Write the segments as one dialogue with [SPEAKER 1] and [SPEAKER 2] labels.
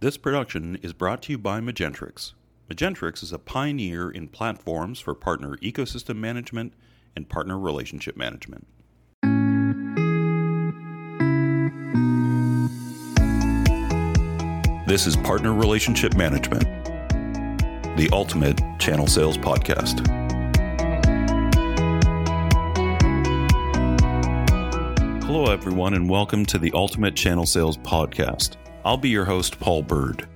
[SPEAKER 1] This production is brought to you by Magentrix. Magentrix is a pioneer in platforms for partner ecosystem management and partner relationship management. This is Partner Relationship Management, the ultimate channel sales podcast. Hello, everyone, and welcome to the Ultimate Channel Sales Podcast. I'll be your host, Paul Bird.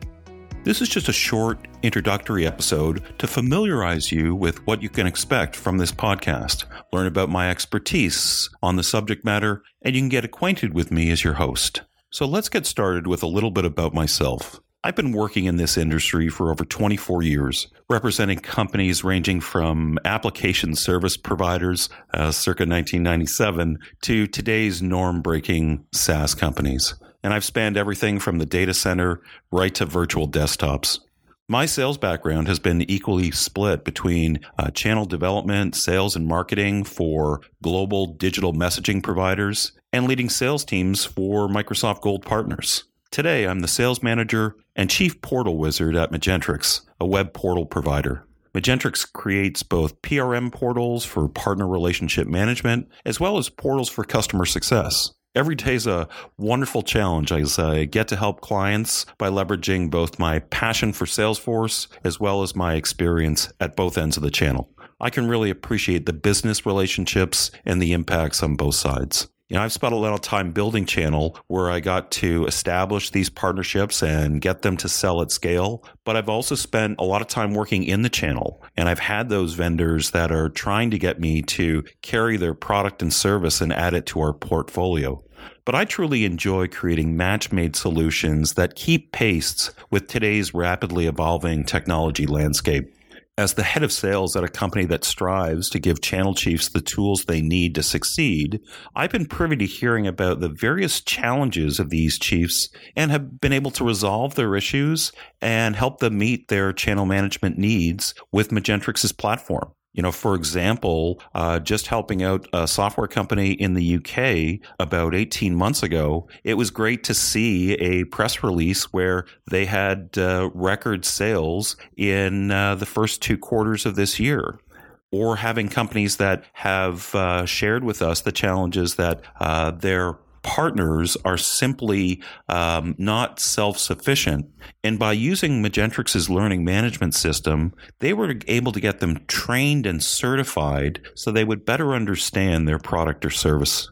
[SPEAKER 1] This is just a short introductory episode to familiarize you with what you can expect from this podcast, learn about my expertise on the subject matter, and you can get acquainted with me as your host. So let's get started with a little bit about myself. I've been working in this industry for over 24 years, representing companies ranging from application service providers, uh, circa 1997, to today's norm breaking SaaS companies. And I've spanned everything from the data center right to virtual desktops. My sales background has been equally split between uh, channel development, sales, and marketing for global digital messaging providers and leading sales teams for Microsoft Gold partners. Today, I'm the sales manager and chief portal wizard at Magentrix, a web portal provider. Magentrix creates both PRM portals for partner relationship management as well as portals for customer success. Every day is a wonderful challenge as I get to help clients by leveraging both my passion for Salesforce as well as my experience at both ends of the channel. I can really appreciate the business relationships and the impacts on both sides. You know, I've spent a lot of time building channel where I got to establish these partnerships and get them to sell at scale. But I've also spent a lot of time working in the channel and I've had those vendors that are trying to get me to carry their product and service and add it to our portfolio. But I truly enjoy creating match made solutions that keep pace with today's rapidly evolving technology landscape. As the head of sales at a company that strives to give channel chiefs the tools they need to succeed, I've been privy to hearing about the various challenges of these chiefs and have been able to resolve their issues and help them meet their channel management needs with Magentrix's platform. You know, for example, uh, just helping out a software company in the UK about 18 months ago, it was great to see a press release where they had uh, record sales in uh, the first two quarters of this year. Or having companies that have uh, shared with us the challenges that uh, their partners are simply um, not self sufficient. And by using Magentrix's learning management system, they were able to get them trained and certified so they would better understand their product or service.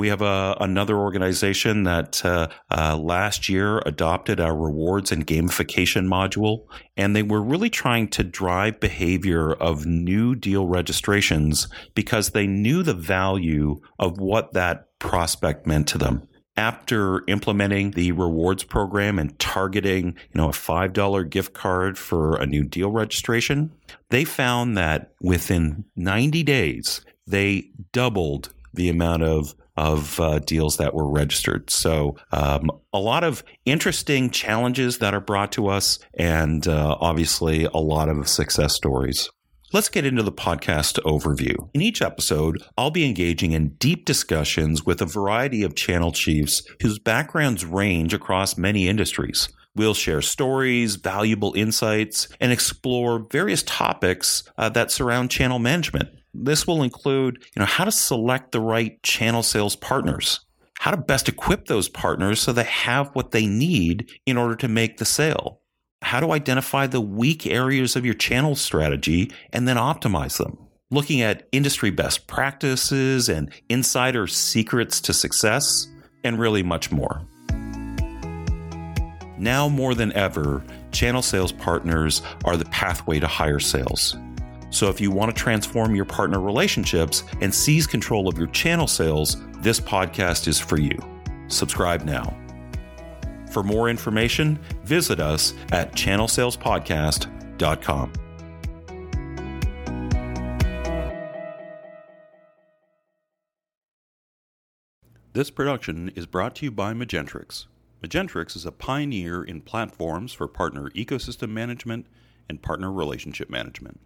[SPEAKER 1] We have a, another organization that uh, uh, last year adopted our rewards and gamification module, and they were really trying to drive behavior of new deal registrations because they knew the value of what that prospect meant to them. After implementing the rewards program and targeting, you know, a $5 gift card for a new deal registration, they found that within 90 days, they doubled the amount of of uh, deals that were registered. So, um, a lot of interesting challenges that are brought to us, and uh, obviously a lot of success stories. Let's get into the podcast overview. In each episode, I'll be engaging in deep discussions with a variety of channel chiefs whose backgrounds range across many industries. We'll share stories, valuable insights, and explore various topics uh, that surround channel management. This will include, you know, how to select the right channel sales partners, how to best equip those partners so they have what they need in order to make the sale, how to identify the weak areas of your channel strategy and then optimize them, looking at industry best practices and insider secrets to success, and really much more. Now more than ever, channel sales partners are the pathway to higher sales. So if you want to transform your partner relationships and seize control of your channel sales, this podcast is for you. Subscribe now. For more information, visit us at channelsalespodcast.com. This production is brought to you by Magentrix. Magentrix is a pioneer in platforms for partner ecosystem management and partner relationship management.